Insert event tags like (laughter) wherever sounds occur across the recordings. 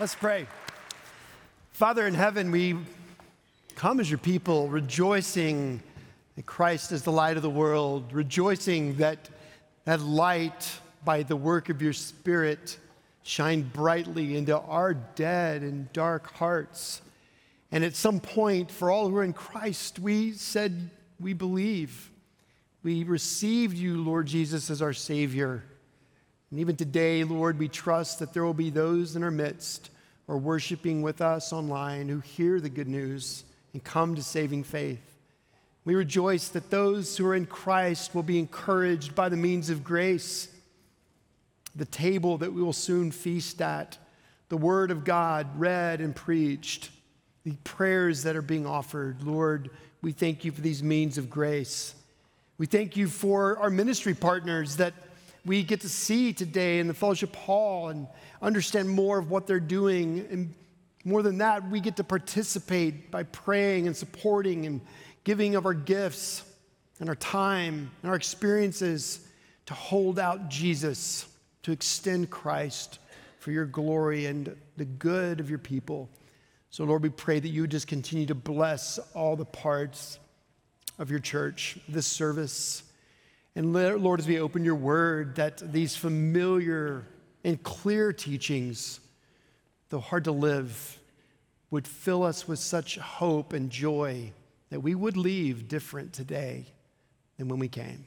Let's pray. Father in heaven, we come as your people, rejoicing that Christ is the light of the world, rejoicing that that light by the work of your Spirit shine brightly into our dead and dark hearts. And at some point, for all who are in Christ, we said, We believe. We received you, Lord Jesus, as our Savior. And even today, Lord, we trust that there will be those in our midst are worshiping with us online who hear the good news and come to saving faith. We rejoice that those who are in Christ will be encouraged by the means of grace, the table that we will soon feast at, the Word of God read and preached, the prayers that are being offered. Lord, we thank you for these means of grace. We thank you for our ministry partners that we get to see today in the fellowship hall and understand more of what they're doing. And more than that, we get to participate by praying and supporting and giving of our gifts and our time and our experiences to hold out Jesus, to extend Christ for your glory and the good of your people. So, Lord, we pray that you just continue to bless all the parts of your church, this service. And Lord, as we open your word, that these familiar and clear teachings, though hard to live, would fill us with such hope and joy that we would leave different today than when we came.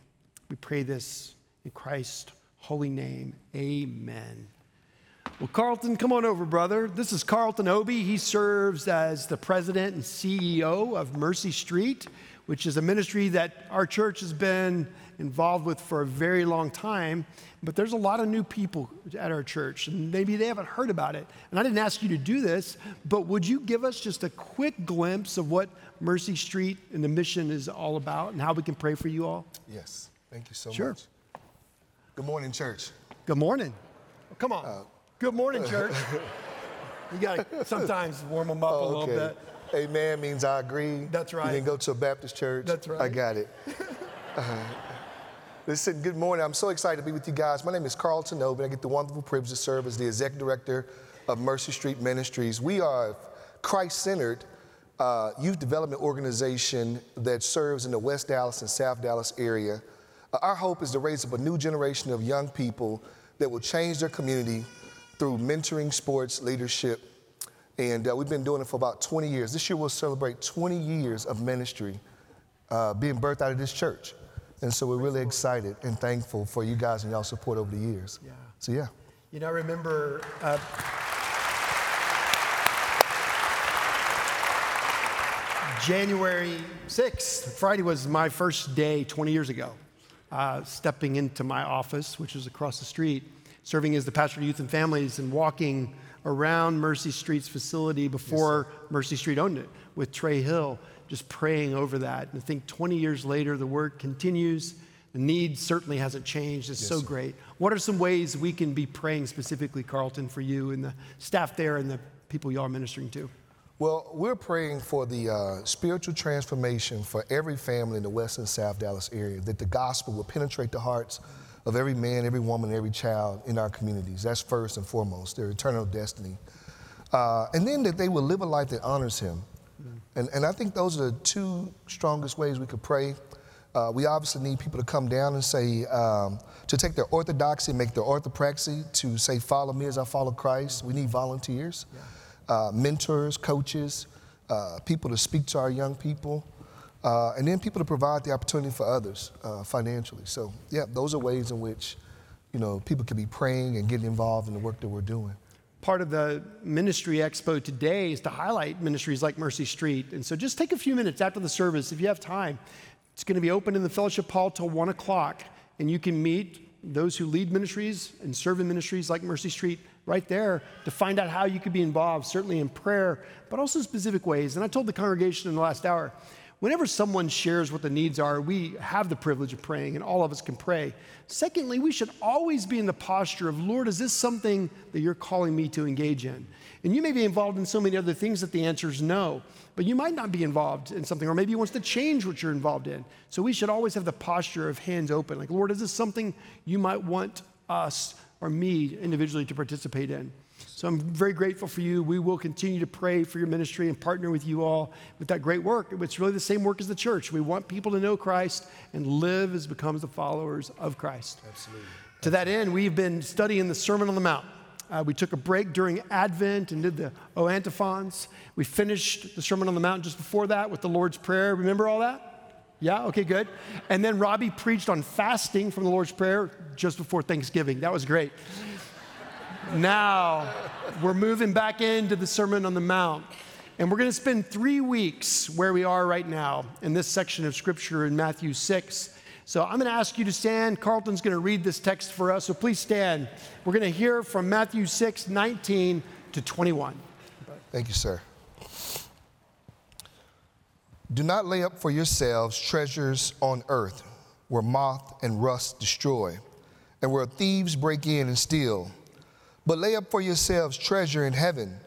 We pray this in Christ's holy name. Amen. Well, Carlton, come on over, brother. This is Carlton Obi. He serves as the president and CEO of Mercy Street, which is a ministry that our church has been involved with for a very long time, but there's a lot of new people at our church, and maybe they haven't heard about it. And I didn't ask you to do this, but would you give us just a quick glimpse of what Mercy Street and the mission is all about and how we can pray for you all? Yes, thank you so sure. much. Good morning, church. Good morning. Come on. Uh, Good morning, church. (laughs) you got to sometimes warm them up oh, a little okay. bit. Amen means I agree. That's right. You didn't go to a Baptist church. That's right. I got it. (laughs) Uh, Listen, good morning. I'm so excited to be with you guys. My name is Carlton Obi. I get the wonderful privilege to serve as the executive director of Mercy Street Ministries. We are a Christ centered uh, youth development organization that serves in the West Dallas and South Dallas area. Uh, our hope is to raise up a new generation of young people that will change their community through mentoring, sports, leadership. And uh, we've been doing it for about 20 years. This year we'll celebrate 20 years of ministry uh, being birthed out of this church. And so we're really excited and thankful for you guys and y'all support over the years. Yeah. So, yeah. You know, I remember. Uh, January 6th, Friday was my first day 20 years ago, uh, stepping into my office, which was across the street, serving as the pastor of youth and families and walking around Mercy Street's facility before yes, Mercy Street owned it with Trey Hill just praying over that. And I think 20 years later, the work continues. The need certainly hasn't changed. It's yes, so sir. great. What are some ways we can be praying specifically, Carlton, for you and the staff there and the people you are ministering to? Well, we're praying for the uh, spiritual transformation for every family in the West and South Dallas area, that the gospel will penetrate the hearts of every man, every woman, every child in our communities. That's first and foremost, their eternal destiny. Uh, and then that they will live a life that honors Him. And, and I think those are the two strongest ways we could pray. Uh, we obviously need people to come down and say, um, to take their orthodoxy, make their orthopraxy, to say, follow me as I follow Christ. We need volunteers, yeah. uh, mentors, coaches, uh, people to speak to our young people, uh, and then people to provide the opportunity for others uh, financially. So, yeah, those are ways in which, you know, people can be praying and getting involved in the work that we're doing part of the ministry expo today is to highlight ministries like Mercy Street. And so just take a few minutes after the service, if you have time. It's going to be open in the fellowship hall till one o'clock, and you can meet those who lead ministries and serve in ministries like Mercy Street right there to find out how you could be involved, certainly in prayer, but also specific ways. And I told the congregation in the last hour, whenever someone shares what the needs are, we have the privilege of praying, and all of us can pray. Secondly, we should always be in the posture of, Lord, is this something that you're calling me to engage in? And you may be involved in so many other things that the answer is no, but you might not be involved in something, or maybe you want to change what you're involved in. So we should always have the posture of hands open, like, Lord, is this something you might want us or me individually to participate in? So I'm very grateful for you. We will continue to pray for your ministry and partner with you all with that great work. It's really the same work as the church. We want people to know Christ and live as becomes the followers of Christ. Absolutely. To that end, we've been studying the Sermon on the Mount. Uh, we took a break during Advent and did the O antiphons. We finished the Sermon on the Mount just before that with the Lord's Prayer. Remember all that? Yeah, okay, good. And then Robbie preached on fasting from the Lord's Prayer just before Thanksgiving. That was great. Now, we're moving back into the Sermon on the Mount. And we're going to spend three weeks where we are right now in this section of Scripture in Matthew 6. So I'm going to ask you to stand. Carlton's going to read this text for us. So please stand. We're going to hear from Matthew 6, 19 to 21. Thank you, sir. Do not lay up for yourselves treasures on earth where moth and rust destroy, and where thieves break in and steal. But lay up for yourselves treasure in heaven,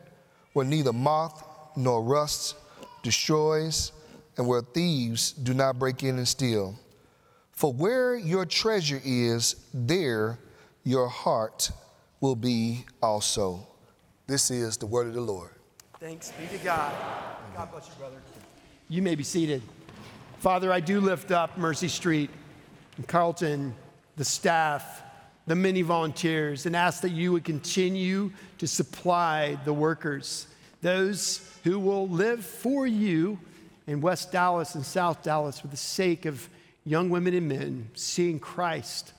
where neither moth nor rust destroys, and where thieves do not break in and steal. For where your treasure is, there your heart will be also. This is the word of the Lord. Thanks be to God. God bless you, brother. You may be seated. Father, I do lift up Mercy Street and Carlton, the staff, the many volunteers, and ask that you would continue to supply the workers, those who will live for you in West Dallas and South Dallas for the sake of young women and men seeing Christ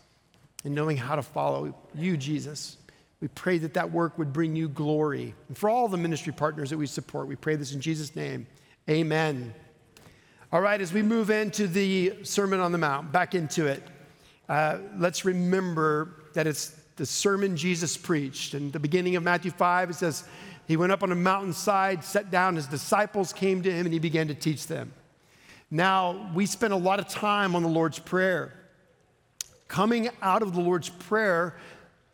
and knowing how to follow you, Jesus. We pray that that work would bring you glory. And for all the ministry partners that we support, we pray this in Jesus' name. Amen. All right, as we move into the Sermon on the Mount, back into it, uh, let's remember that it's the sermon Jesus preached. In the beginning of Matthew 5, it says, He went up on a mountainside, sat down, his disciples came to him, and he began to teach them. Now, we spent a lot of time on the Lord's Prayer. Coming out of the Lord's Prayer,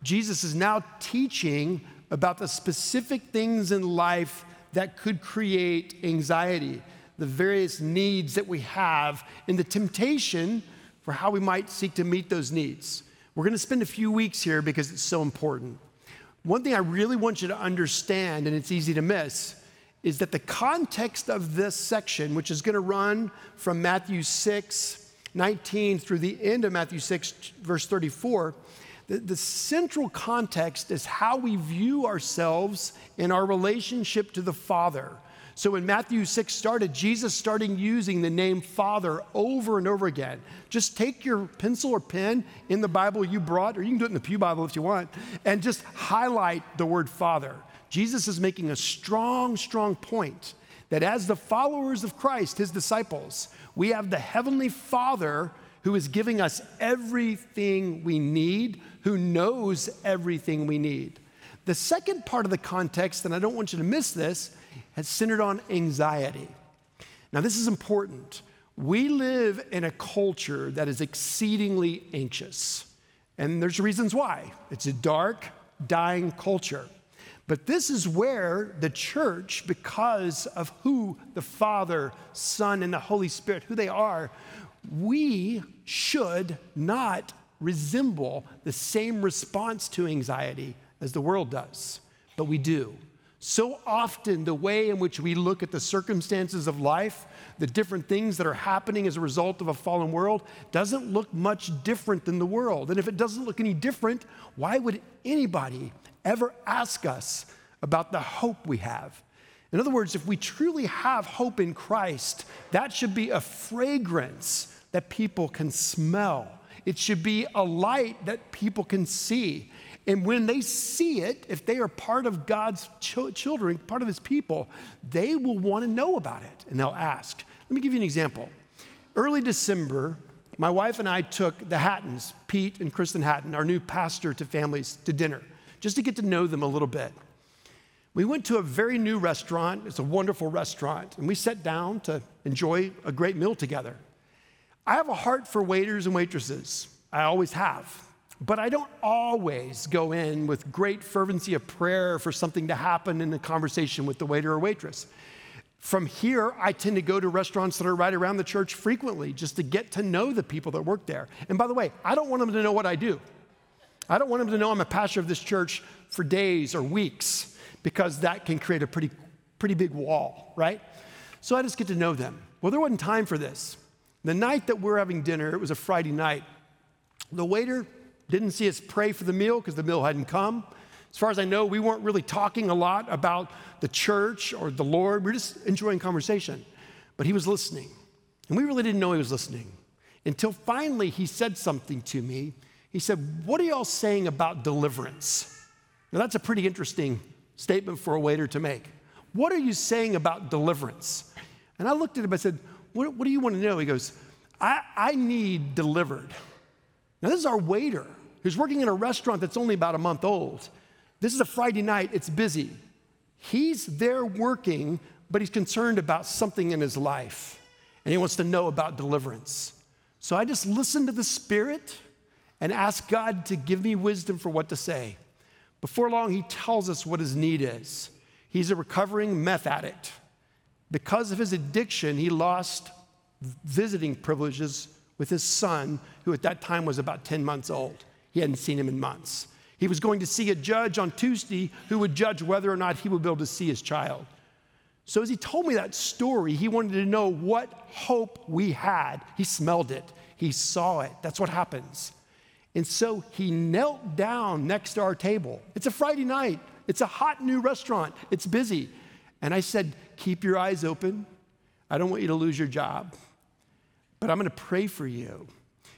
Jesus is now teaching about the specific things in life that could create anxiety, the various needs that we have, and the temptation for how we might seek to meet those needs. We're going to spend a few weeks here because it's so important. One thing I really want you to understand, and it's easy to miss, is that the context of this section, which is going to run from Matthew 6, 19 through the end of Matthew 6, verse 34, the, the, central context is how we view ourselves in our relationship to the Father. So when Matthew 6 started, Jesus started using the name Father over and over again. Just take your pencil or pen in the Bible you brought, or you can do it in the Pew Bible if you want, and just highlight the word Father. Jesus is making a strong, strong point that as the followers of Christ, his disciples, we have the Heavenly Father who is giving us everything we need, who knows everything we need. The second part of the context, and I don't want you to miss this, has centered on anxiety. Now, this is important. We live in a culture that is exceedingly anxious, and there's reasons why. It's a dark, dying culture. But this is where the church, because of who the Father, Son, and the Holy Spirit, who they are, we should not resemble the same response to anxiety as the world does, but we do. So often, the way in which we look at the circumstances of life, the different things that are happening as a result of a fallen world, doesn't look much different than the world. And if it doesn't look any different, why would anybody ever ask us about the hope we have. In other words, if we truly have hope in Christ, that should be a fragrance that people can smell. It should be a light that people can see. And when they see it, if they are part of God's ch- children, part of His people, they will want to know about it and they'll ask. Let me give you an example. Early December, my wife and I took the Hattons, Pete and Kristen Hatton, our new pastor to families, to dinner just to get to know them a little bit. We went to a very new restaurant. It's a wonderful restaurant. And we sat down to enjoy a great meal together. I have a heart for waiters and waitresses. I always have. But I don't always go in with great fervency of prayer for something to happen in a conversation with the waiter or waitress. From here, I tend to go to restaurants that are right around the church frequently just to get to know the people that work there. And by the way, I don't want them to know what I do. I don't want them to know I'm a pastor of this church for days or weeks because that can create a pretty, pretty big wall, right? So I just get to know them. Well, there wasn't time for this. The night that we're having dinner, it was a Friday night, the waiter didn't see us pray for the meal because the meal hadn't come. As far as I know, we weren't really talking a lot about the church or the Lord. We were just enjoying conversation. But he was listening. And we really didn't know he was listening until finally he said something to me. He said, What are y'all saying about deliverance? Now, that's a pretty interesting statement for a waiter to make. What are you saying about deliverance? And I looked at him, I said, What, what do you want to know? He goes, I, I need delivered. Now, this is our waiter who's working in a restaurant that's only about a month old. This is a Friday night, it's busy. He's there working, but he's concerned about something in his life, and he wants to know about deliverance. So I just listen to the Spirit and ask God to give me wisdom for what to say. Before long, he tells us what his need is. He's a recovering meth addict. Because of his addiction, he lost visiting privileges with his son, who at that time was about 10 months old. He hadn't seen him in months. He was going to see a judge on Tuesday who would judge whether or not he would be able to see his child. So, as he told me that story, he wanted to know what hope we had. He smelled it, he saw it. That's what happens. And so he knelt down next to our table. It's a Friday night, it's a hot new restaurant, it's busy. And I said, Keep your eyes open. I don't want you to lose your job, but I'm gonna pray for you.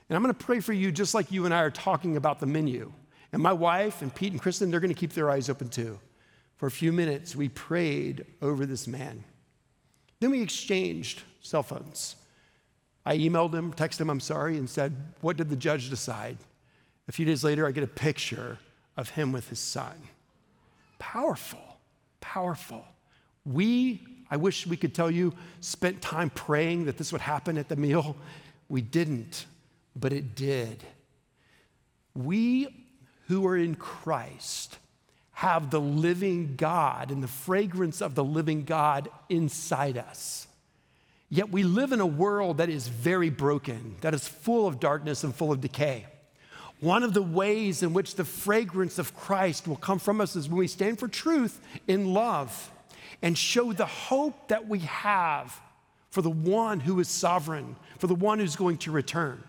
And I'm gonna pray for you just like you and I are talking about the menu. And my wife and Pete and Kristen, they're gonna keep their eyes open too. For a few minutes, we prayed over this man. Then we exchanged cell phones. I emailed him, texted him, I'm sorry, and said, What did the judge decide? A few days later, I get a picture of him with his son. Powerful, powerful. We, I wish we could tell you, spent time praying that this would happen at the meal. We didn't, but it did. We who are in Christ have the living God and the fragrance of the living God inside us. Yet we live in a world that is very broken, that is full of darkness and full of decay. One of the ways in which the fragrance of Christ will come from us is when we stand for truth in love and show the hope that we have for the one who is sovereign, for the one who's going to return.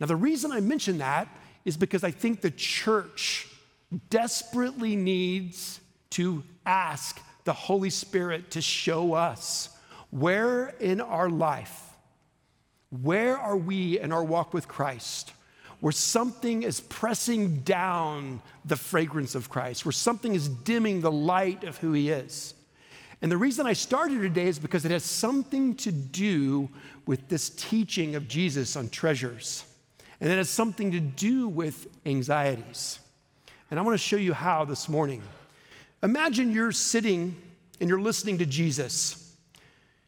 Now, the reason I mention that is because I think the church desperately needs to ask the Holy Spirit to show us where in our life, where are we in our walk with Christ? where something is pressing down the fragrance of Christ, where something is dimming the light of who He is. And the reason I started today is because it has something to do with this teaching of Jesus on treasures. And it has something to do with anxieties. And I want to show you how this morning. Imagine you're sitting and you're listening to Jesus.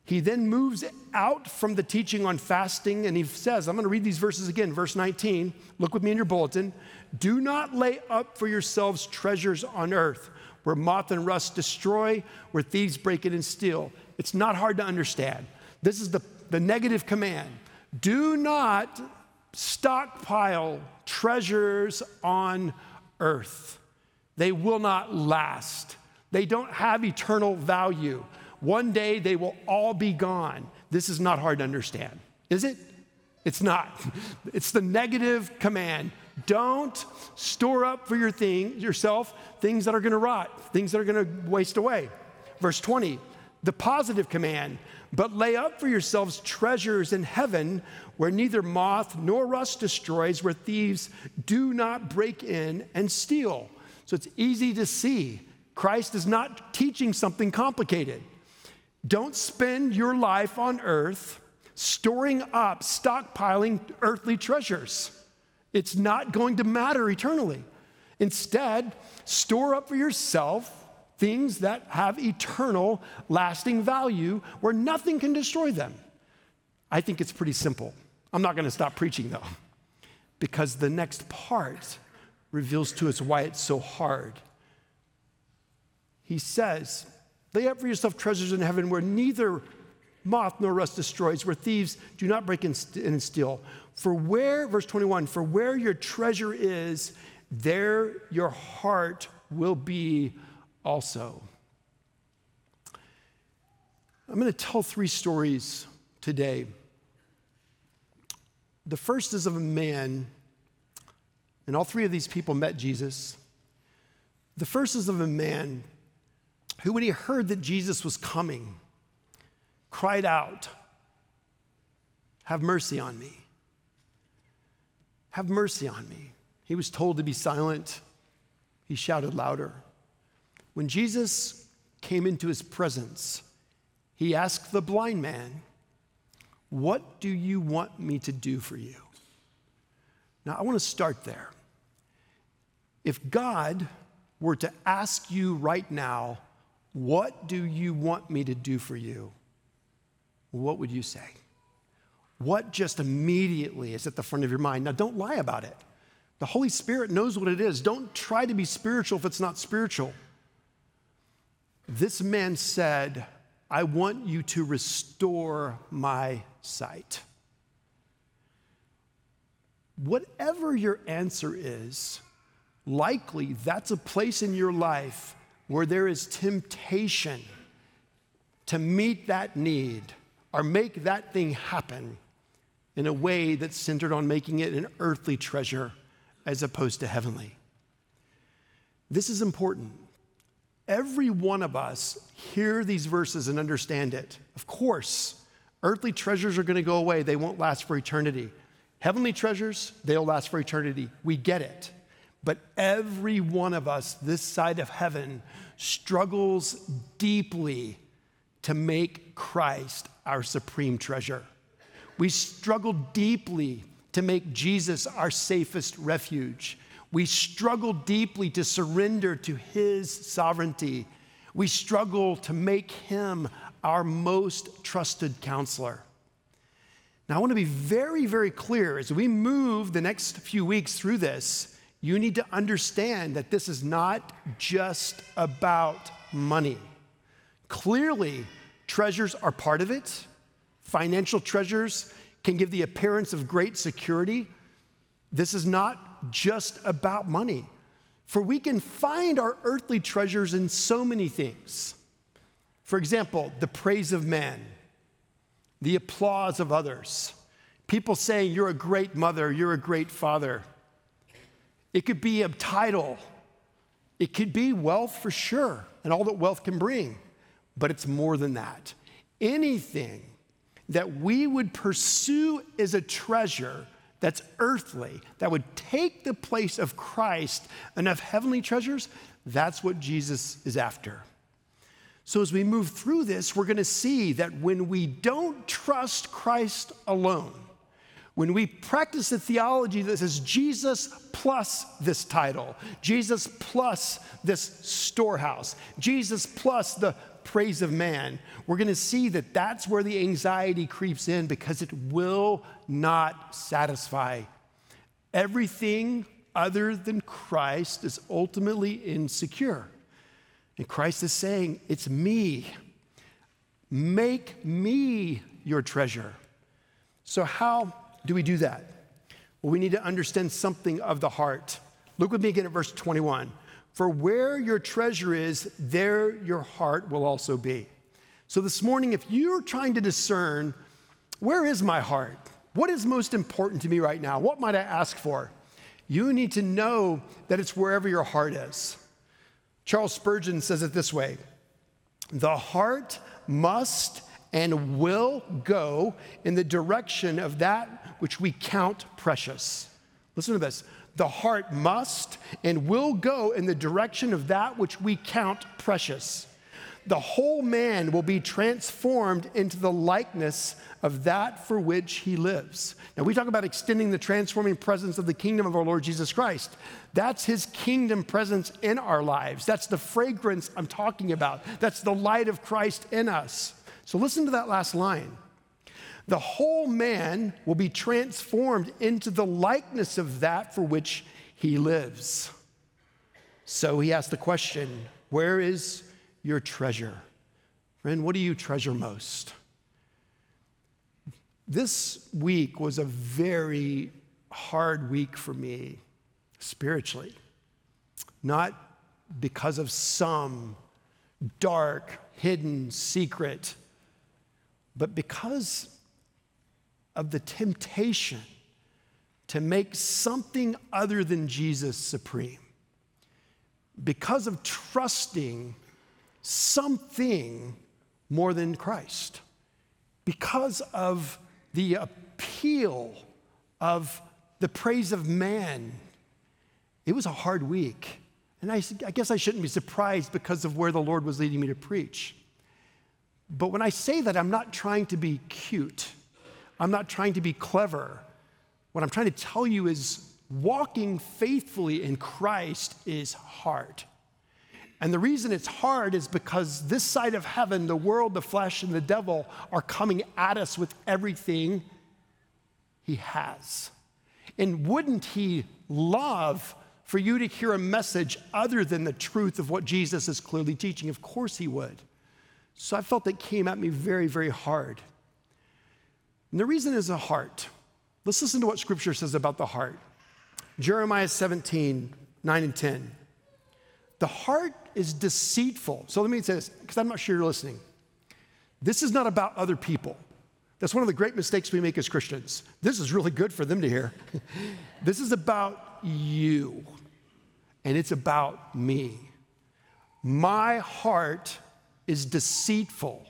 He then moves out from the teaching on fasting and he says, I'm going to read these verses again. Verse 19, look with me in your bulletin. Do not lay up for yourselves treasures on earth where moth and rust destroy, where thieves break in and steal. It's not hard to understand. This is the, the negative command. Do not stockpile treasures on earth, they will not last, they don't have eternal value. One day they will all be gone. This is not hard to understand, is it? It's not. (laughs) It's the negative command. Don't store up for your thing, yourself things that are going to rot, things that are going to waste away. Verse 20, the positive command, but lay up for yourselves treasures in heaven where neither moth nor rust destroys, where thieves do not break in and steal. So it's easy to see. Christ is not teaching something complicated. Don't spend your life on earth storing up, stockpiling earthly treasures. It's not going to matter eternally. Instead, store up for yourself things that have eternal, lasting value where nothing can destroy them. I think it's pretty simple. I'm not going to stop preaching though, because the next part reveals to us why it's so hard. He says, Lay up for yourself treasures in heaven where neither moth nor rust destroys, where thieves do not break in and steal. For where, verse 21, for where your treasure is, there your heart will be also. I'm going to tell three stories today. The first is of a man, and all three of these people met Jesus. The first is of a man who, when he heard that Jesus was coming, cried out, Have mercy on me. Have mercy on me. He was told to be silent. He shouted louder. When Jesus came into his presence, he asked the blind man, What do you want me to do for you? Now, I want to start there. If God were to ask you right now, What do you want me to do for you? What would you say? What just immediately is at the front of your mind? Now, don't lie about it. The Holy Spirit knows what it is. Don't try to be spiritual if it's not spiritual. This man said, I want you to restore my sight. Whatever your answer is, likely that's a place in your life where there is temptation to meet that need or make that thing happen in a way that's centered on making it an earthly treasure as opposed to heavenly. This is important. Every one of us hear these verses and understand it. Of course, earthly treasures are going to go away, they won't last for eternity. Heavenly treasures, they'll last for eternity. We get it. But every one of us this side of heaven struggles deeply to make Christ our supreme treasure. We struggle deeply to make Jesus our safest refuge. We struggle deeply to surrender to his sovereignty. We struggle to make him our most trusted counselor. Now, I want to be very, very clear as we move the next few weeks through this, you need to understand that this is not just about money. Clearly, treasures are part of it. Financial treasures can give the appearance of great security. This is not just about money, for we can find our earthly treasures in so many things. For example, the praise of men, the applause of others, people saying, You're a great mother, you're a great father. It could be a title, it could be wealth for sure, and all that wealth can bring, but it's more than that. Anything that we would pursue as a treasure that's earthly, that would take the place of Christ and of heavenly treasures, that's what Jesus is after. So, as we move through this, we're going to see that when we don't trust Christ alone, when we practice a theology that says Jesus plus this title, Jesus plus this storehouse, Jesus plus the praise of man, we're going to see that that's where the anxiety creeps in because it will not satisfy. Everything other than Christ is ultimately insecure. And Christ is saying, It's me. Make me your treasure. So, how do we do that? Well, we need to understand something of the heart. Look with me again at verse 21. For where your treasure is, there your heart will also be. So this morning, if you're trying to discern, where is my heart? What is most important to me right now? What might I ask for? You need to know that it's wherever your heart is. Charles Spurgeon says it this way The heart must and will go in the direction of that which we count precious. Listen to this the heart must and will go in the direction of that which we count precious. The whole man will be transformed into the likeness of that for which he lives. Now, we talk about extending the transforming presence of the kingdom of our Lord Jesus Christ. That's his kingdom presence in our lives. That's the fragrance I'm talking about. That's the light of Christ in us. So, listen to that last line the whole man will be transformed into the likeness of that for which he lives. So he asked the question Where is your treasure? Friend, what do you treasure most? This week was a very hard week for me. spiritually, not because of some dark, hidden secret, but because of the temptation to make something other than Jesus supreme. Because of trusting something more than Christ. Because of the appeal of the praise of man. It was a hard week. And I, I, guess I shouldn't be surprised because of where the Lord was leading me to preach. But when I say that, I'm not trying to be cute, I'm not trying to be clever. What I'm trying to tell you is walking faithfully in Christ is hard. And the reason it's hard is because this side of heaven, the world, the flesh, and the devil are coming at us with everything he has. And wouldn't he love for you to hear a message other than the truth of what Jesus is clearly teaching? Of course he would. So I felt that came at me very, very hard. And the reason is a heart. Let's listen to what scripture says about the heart. Jeremiah 17, 9 and 10. The heart is deceitful. So let me say this, because I'm not sure you're listening. This is not about other people. That's one of the great mistakes we make as Christians. This is really good for them to hear. (laughs) this is about you, and it's about me. My heart is deceitful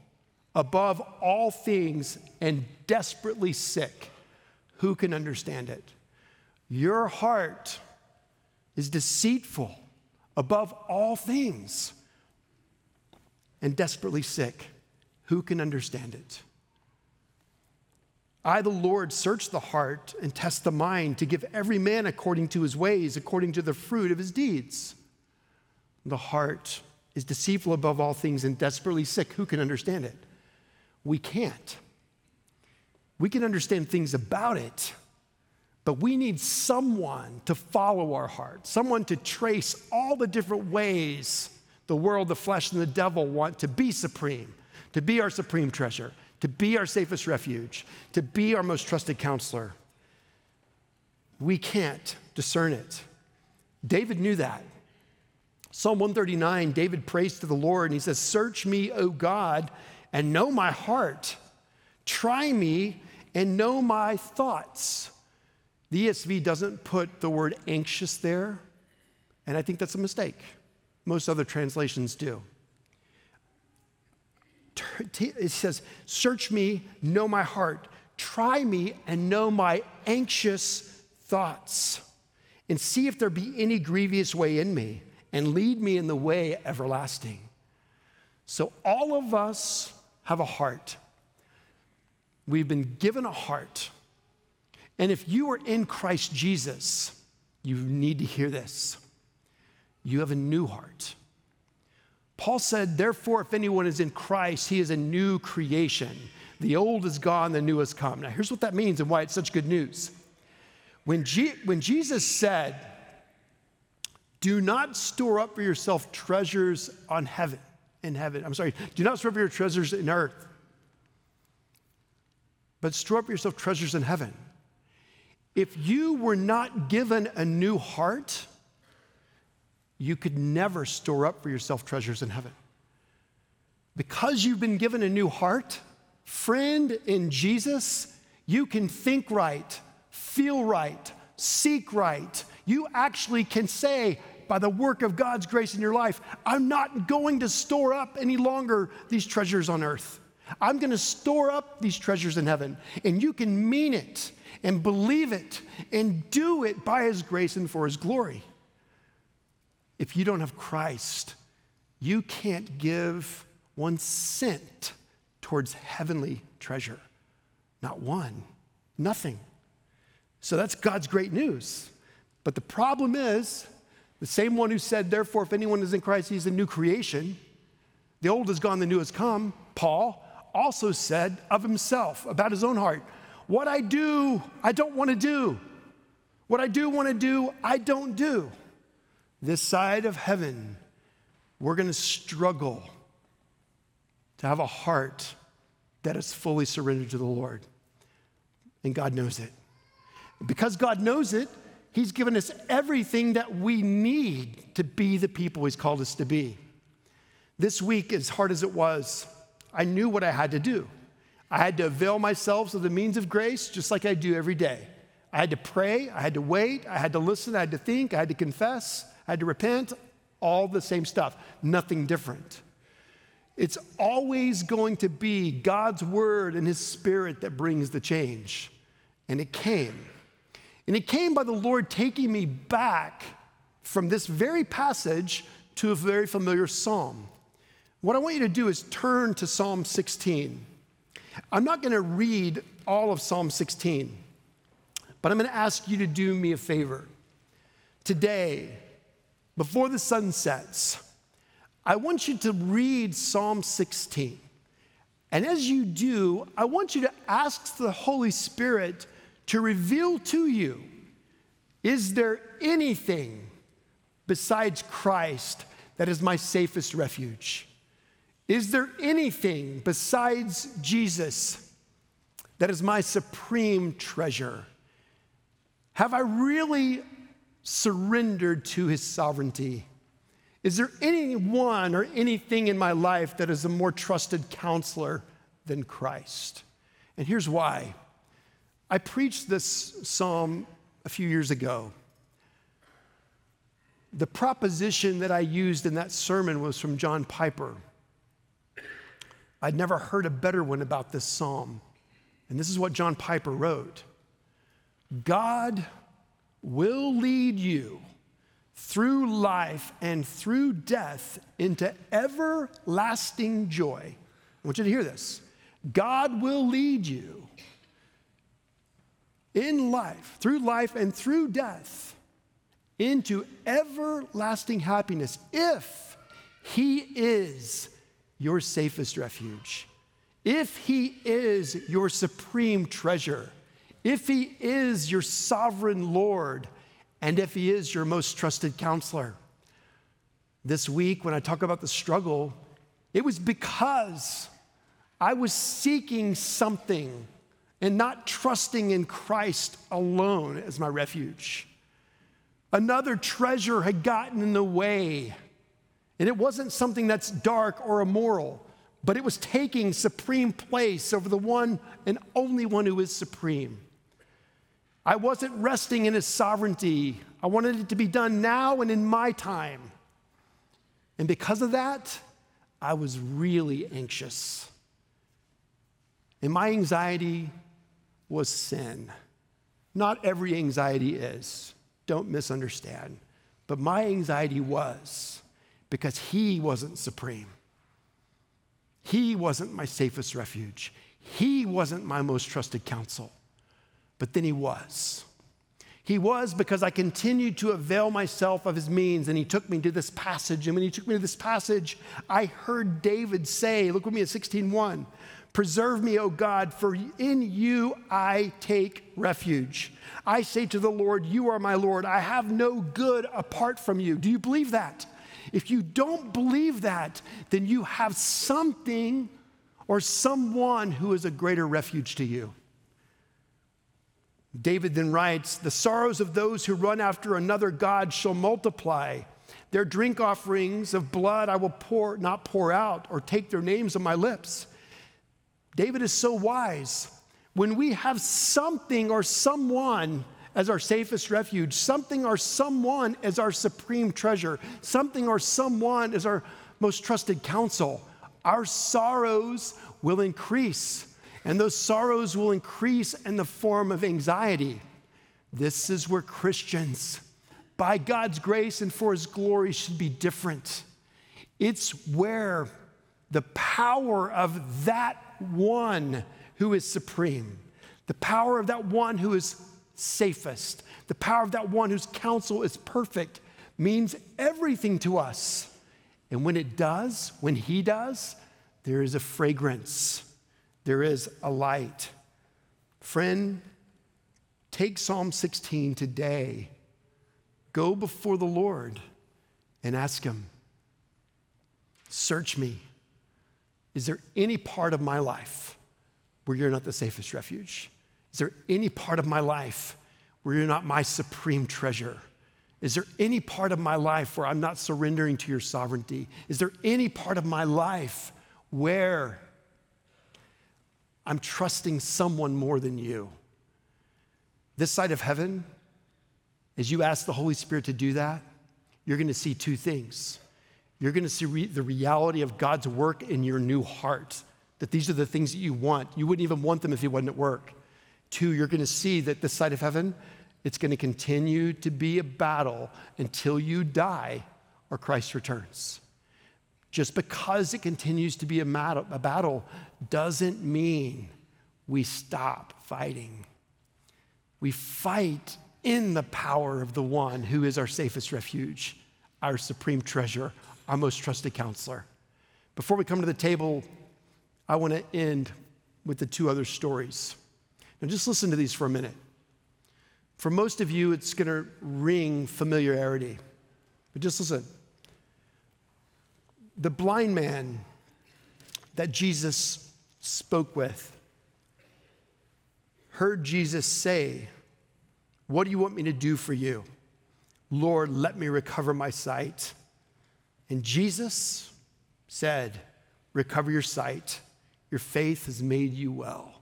above all things and desperately sick. Who can understand it? Your heart is deceitful above all things and desperately sick. Who can understand it? I, the Lord, search the heart and test the mind to give every man according to his ways, according to the fruit of his deeds. The heart is deceitful above all things and desperately sick. Who can understand it? We can't. We can understand things about it, but we need someone to follow our heart, someone to trace all the different ways the world, the flesh, and the devil want to be supreme, to be our supreme treasure to be our safest refuge, to be our most trusted counselor. We can't discern it. David knew that. Psalm 139, David prays to the Lord and he says, Search me, O God, and know my heart. Try me and know my thoughts. The ESV doesn't put the word anxious there, and I think that's a mistake. Most other translations do it says, Search me, know my heart, try me, and know my anxious thoughts, and see if there be any grievous way in me, and lead me in the way everlasting. So, all of us have a heart. We've been given a heart. And if you are in Christ Jesus, you need to hear this. You have a new heart. Paul said, Therefore, if anyone is in Christ, he is a new creation. The old is gone, the new has come. Now, here's what that means and why it's such good news. When, when Jesus said, Do not store up for yourself treasures on heaven, in heaven, I'm sorry, do not store up your treasures in earth, but store up yourself treasures in heaven. If you were not given a new heart, you could never store up for yourself treasures in heaven. Because you've been given a new heart, friend in Jesus, you can think right, feel right, seek right. You actually can say, by the work of God's grace in your life, I'm not going to store up any longer these treasures on earth. I'm going to store up these treasures in heaven. And you can mean it and believe it and do it by His grace and for His glory. If you don't have Christ, you can't give one cent towards heavenly treasure. Not one, nothing. So that's God's great news. But the problem is, the same one who said, Therefore, if anyone is in Christ, he's a new creation. The old is gone, the new has come. Paul also said of himself, about his own heart, What I do, I don't want to do. What I do want to do, I don't do this side of heaven, we're going to struggle to have a heart that is fully surrendered to the Lord. And God knows it. Because God knows it, He's given us everything that we need to be the people He's called us to be. This week, as hard as it was, I knew what I had to do. I had to avail myself of the means of grace just like I do every day. I had to pray, I had to wait, I had to listen, I had to think, I had to confess, I had to repent, all the same stuff, nothing different. It's always going to be God's word and his spirit that brings the change. And it came. And it came by the Lord taking me back from this very passage to a very familiar psalm. What I want you to do is turn to Psalm 16. I'm not going to read all of Psalm 16, but I'm going to ask you to do me a favor. Today, before the sun sets, I want you to read Psalm 16. And as you do, I want you to ask the Holy Spirit to reveal to you is there anything besides Christ that is my safest refuge? Is there anything besides Jesus that is my supreme treasure? Have I really surrendered to his sovereignty? Is there anyone or anything in my life that is a more trusted counselor than Christ? And here's why. I preached this psalm a few years ago. The proposition that I used in that sermon was from John Piper. I'd never heard a better one about this psalm. And this is what John Piper wrote God will lead you through life and through death into everlasting joy. I want you to hear this. God will lead you in life, through life and through death, into everlasting happiness if He is your safest refuge, if He is your supreme treasure, if He is your sovereign Lord, and if He is your most trusted counselor. This week, when I talk about the struggle, it was because I was seeking something and not trusting in Christ alone as my refuge. Another treasure had gotten in the way and it wasn't something that's dark or immoral, but it was taking supreme place over the one and only one who is supreme. I wasn't resting in his sovereignty. I wanted it to be done now and in my time. And because of that, I was really anxious. And my anxiety was sin. Not every anxiety is, don't misunderstand. But my anxiety was because he wasn't supreme. He wasn't my safest refuge. He wasn't my most trusted counsel. But then he was. He was because I continued to avail myself of his means, and he took me to this passage. And when he took me to this passage, I heard David say, Look with me at 16:1. Preserve me, O God, for in you I take refuge. I say to the Lord, You are my Lord. I have no good apart from you. Do you believe that? If you don't believe that, then you have something or someone who is a greater refuge to you. David then writes, The sorrows of those who run after another God shall multiply. Their drink offerings of blood I will pour, not pour out, or take their names on my lips. David is so wise. When we have something or someone as our safest refuge, something or someone as our supreme treasure, something or someone as our most trusted counsel, our sorrows will increase. And those sorrows will increase in the form of anxiety. This is where Christians, by God's grace and for His glory, should be different. It's where the power of that one who is supreme, the power of that one who is safest. The power of that one whose counsel is perfect means everything to us. And when it does, when He does, there is a fragrance, there is a light. Friend, take Psalm 16 today. Go before the Lord and ask Him, Search me. Is there any part of my life where you're not the safest refuge? Is there any part of my life where you're not my supreme treasure? Is there any part of my life where I'm not surrendering to your sovereignty? Is there any part of my life where I'm trusting someone more than you? This side of heaven, as you ask the Holy Spirit to do that, you're going to see two things. You're going to see re- the reality of God's work in your new heart, that these are the things that you want. You wouldn't even want them if He wasn't at work. Two, you're going to see that this side of heaven, it's going to continue to be a battle until you die or Christ returns. Just because it continues to be a, mat- a battle doesn't mean we stop fighting. We fight in the power of the one who is our safest refuge, our supreme treasure, our most trusted counselor. Before we come to the table, I want to end with the two other stories. Now, just listen to these for a minute. For most of you, it's going to ring familiarity, but just listen. The blind man that Jesus spoke with heard Jesus say, What do you want me to do for you? Lord, let me recover my sight. And Jesus said, Recover your sight. Your faith has made you well.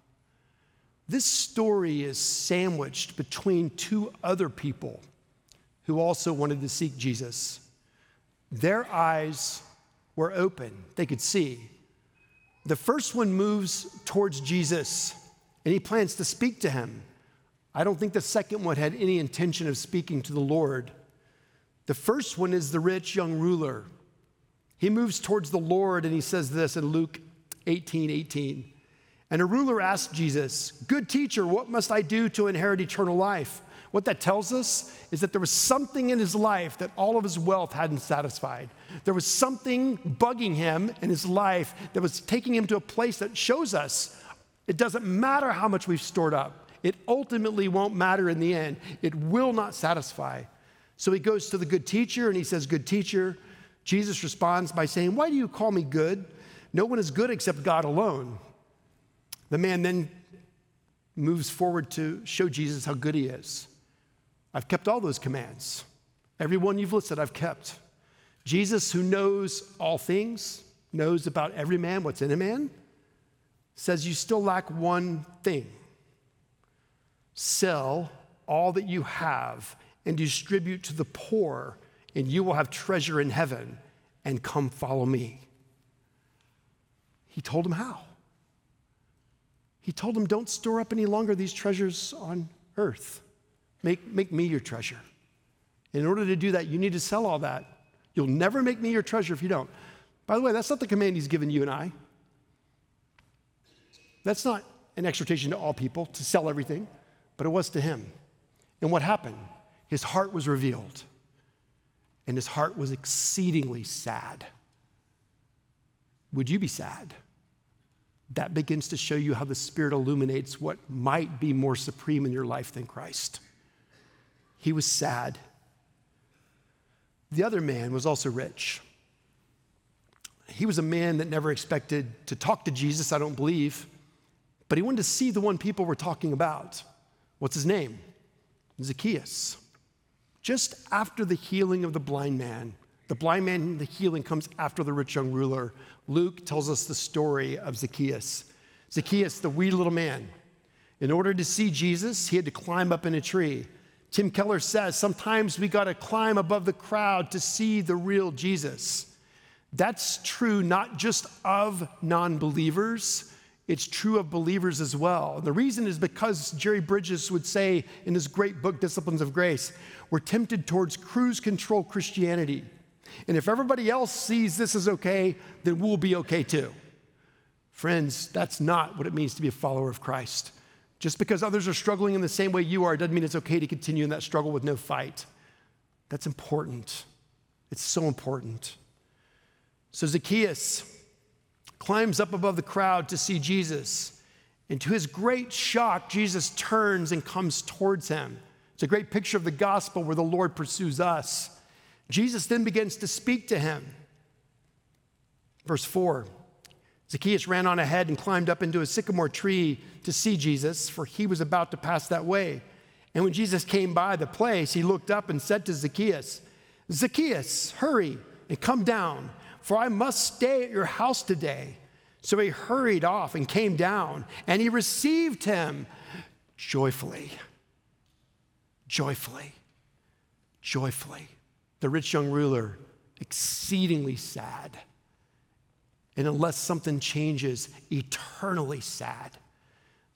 This story is sandwiched between two other people who also wanted to seek Jesus. Their eyes were open, they could see. The first one moves towards Jesus and he plans to speak to him. I don't think the second one had any intention of speaking to the Lord. The first one is the rich young ruler. He moves towards the Lord and he says this in Luke 18 18. And a ruler asked Jesus, Good teacher, what must I do to inherit eternal life? What that tells us is that there was something in his life that all of his wealth hadn't satisfied. There was something bugging him in his life that was taking him to a place that shows us it doesn't matter how much we've stored up, it ultimately won't matter in the end. It will not satisfy. So he goes to the good teacher and he says, Good teacher. Jesus responds by saying, Why do you call me good? No one is good except God alone. The man then moves forward to show Jesus how good he is. I've kept all those commands. Every one you've listed, I've kept. Jesus, who knows all things, knows about every man, what's in a man, says you still lack one thing sell all that you have and distribute to the poor, and you will have treasure in heaven, and come follow me. He told him how. He told him, Don't store up any longer these treasures on earth. Make, make me your treasure. In order to do that, you need to sell all that. You'll never make me your treasure if you don't. By the way, that's not the command he's given you and I. That's not an exhortation to all people to sell everything, but it was to him. And what happened? His heart was revealed, and his heart was exceedingly sad. Would you be sad? That begins to show you how the Spirit illuminates what might be more supreme in your life than Christ. He was sad. The other man was also rich. He was a man that never expected to talk to Jesus, I don't believe, but he wanted to see the one people were talking about. What's his name? Zacchaeus. Just after the healing of the blind man, the blind man, the healing comes after the rich young ruler. Luke tells us the story of Zacchaeus. Zacchaeus, the wee little man, in order to see Jesus, he had to climb up in a tree. Tim Keller says sometimes we got to climb above the crowd to see the real Jesus. That's true not just of non believers, it's true of believers as well. The reason is because Jerry Bridges would say in his great book, Disciplines of Grace, we're tempted towards cruise control Christianity. And if everybody else sees this as okay, then we'll be okay too. Friends, that's not what it means to be a follower of Christ. Just because others are struggling in the same way you are doesn't mean it's okay to continue in that struggle with no fight. That's important. It's so important. So Zacchaeus climbs up above the crowd to see Jesus. And to his great shock, Jesus turns and comes towards him. It's a great picture of the gospel where the Lord pursues us. Jesus then begins to speak to him. Verse 4 Zacchaeus ran on ahead and climbed up into a sycamore tree to see Jesus, for he was about to pass that way. And when Jesus came by the place, he looked up and said to Zacchaeus, Zacchaeus, hurry and come down, for I must stay at your house today. So he hurried off and came down, and he received him joyfully. Joyfully. Joyfully. The rich young ruler, exceedingly sad. And unless something changes, eternally sad.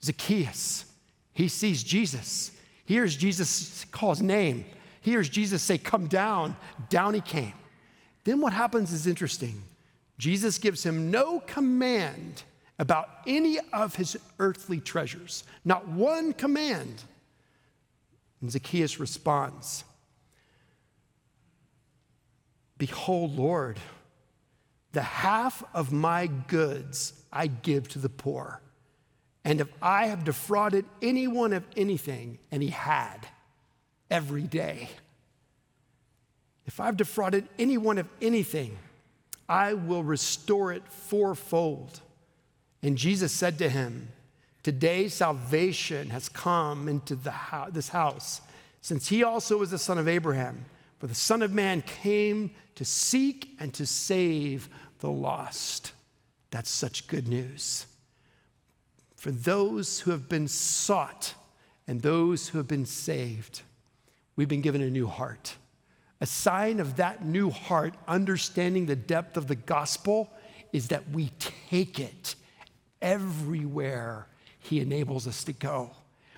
Zacchaeus, he sees Jesus, hears Jesus call his name, hears Jesus say, Come down. Down he came. Then what happens is interesting. Jesus gives him no command about any of his earthly treasures, not one command. And Zacchaeus responds Behold, Lord, the half of my goods I give to the poor. And if I have defrauded anyone of anything, and he had every day, if I've defrauded anyone of anything, I will restore it fourfold. And Jesus said to him, Today salvation has come into ho- this house, since he also is the son of Abraham. For the Son of Man came to seek and to save the lost. That's such good news. For those who have been sought and those who have been saved, we've been given a new heart. A sign of that new heart, understanding the depth of the gospel, is that we take it everywhere He enables us to go.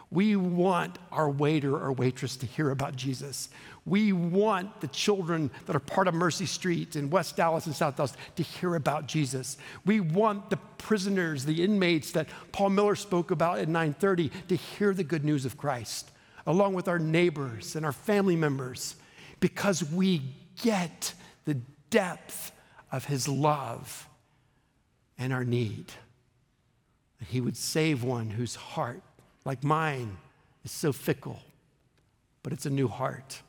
We want our waiter or waitress to hear about Jesus. We want the children that are part of Mercy Street in West Dallas and South Dallas to hear about Jesus. We want the prisoners, the inmates that Paul Miller spoke about at 9:30 to hear the good news of Christ, along with our neighbors and our family members because we get the depth of his love and our need. That he would save one whose heart, like mine, is so fickle, but it's a new heart.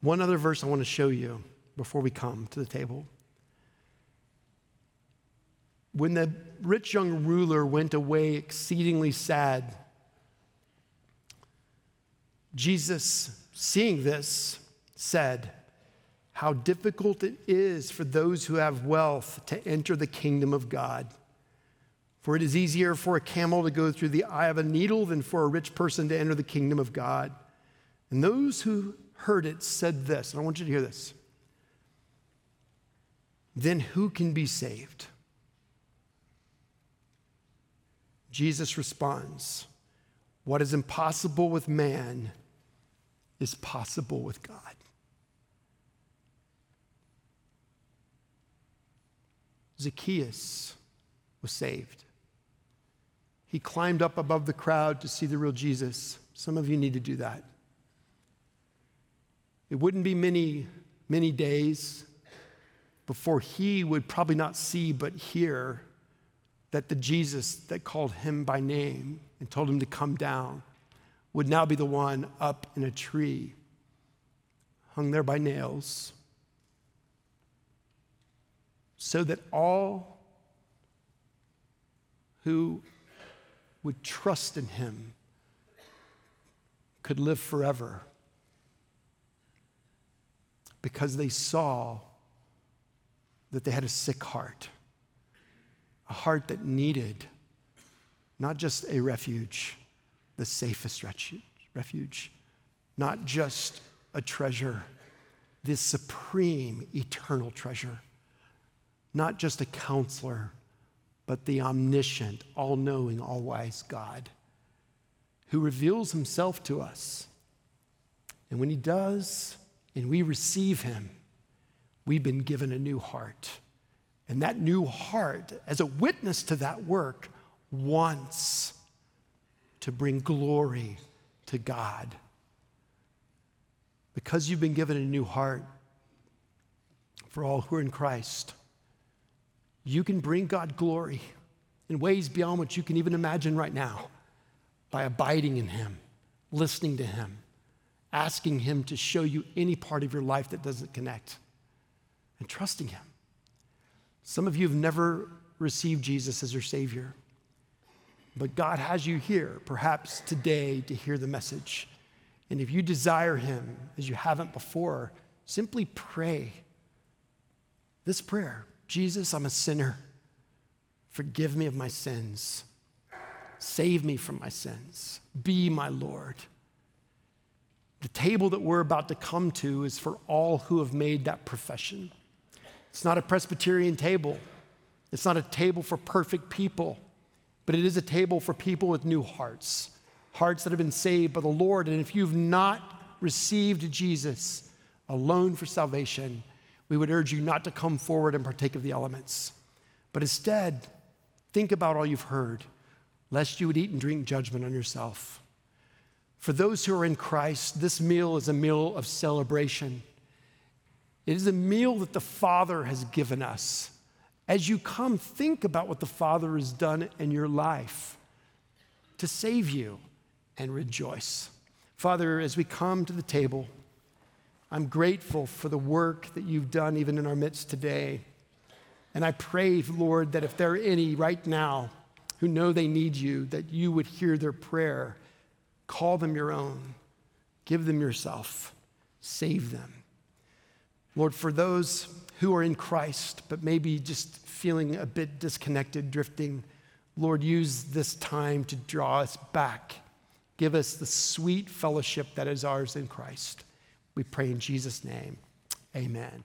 One other verse I want to show you before we come to the table. When the rich young ruler went away exceedingly sad, Jesus seeing this, said, How difficult it is for those who have wealth to enter the kingdom of God. For it is easier for a camel to go through the eye of a needle than for a rich person to enter the kingdom of God. And those who heard it said this, and I want you to hear this. Then who can be saved? Jesus responds, What is impossible with man is possible with God. Zacchaeus was saved. He climbed up above the crowd to see the real Jesus. Some of you need to do that. It wouldn't be many, many days before he would probably not see but hear that the Jesus that called him by name and told him to come down would now be the one up in a tree, hung there by nails, so that all who would trust in him could live forever because they saw that they had a sick heart, a heart that needed not just a refuge the safest refuge, not just a treasure, this supreme eternal treasure, not just a counselor, but the omniscient, all knowing, all wise God who reveals himself to us. And when he does, and we receive him, we've been given a new heart. And that new heart, as a witness to that work, wants to bring glory to God. Because you've been given a new heart for all who are in Christ, you can bring God glory in ways beyond what you can even imagine right now by abiding in Him, listening to Him, asking Him to show you any part of your life that doesn't connect, and trusting Him. Some of you have never received Jesus as your Savior. But God has you here, perhaps today, to hear the message. And if you desire Him as you haven't before, simply pray this prayer Jesus, I'm a sinner. Forgive me of my sins. Save me from my sins. Be my Lord. The table that we're about to come to is for all who have made that profession. It's not a Presbyterian table, it's not a table for perfect people, but it is a table for people with new hearts, hearts that have been saved by the Lord. And if you've not received Jesus alone for salvation, we would urge you not to come forward and partake of the elements, but instead, think about all you've heard, lest you would eat and drink judgment on yourself. For those who are in Christ, this meal is a meal of celebration. It is a meal that the Father has given us. As you come, think about what the Father has done in your life to save you and rejoice. Father, as we come to the table, I'm grateful for the work that you've done even in our midst today. And I pray, Lord, that if there are any right now who know they need you, that you would hear their prayer Call them your own. Give them yourself. Save them. Lord, for those who are in Christ, but maybe just feeling a bit disconnected, drifting, Lord, use this time to draw us back. Give us the sweet fellowship that is ours in Christ. We pray in Jesus' name. Amen.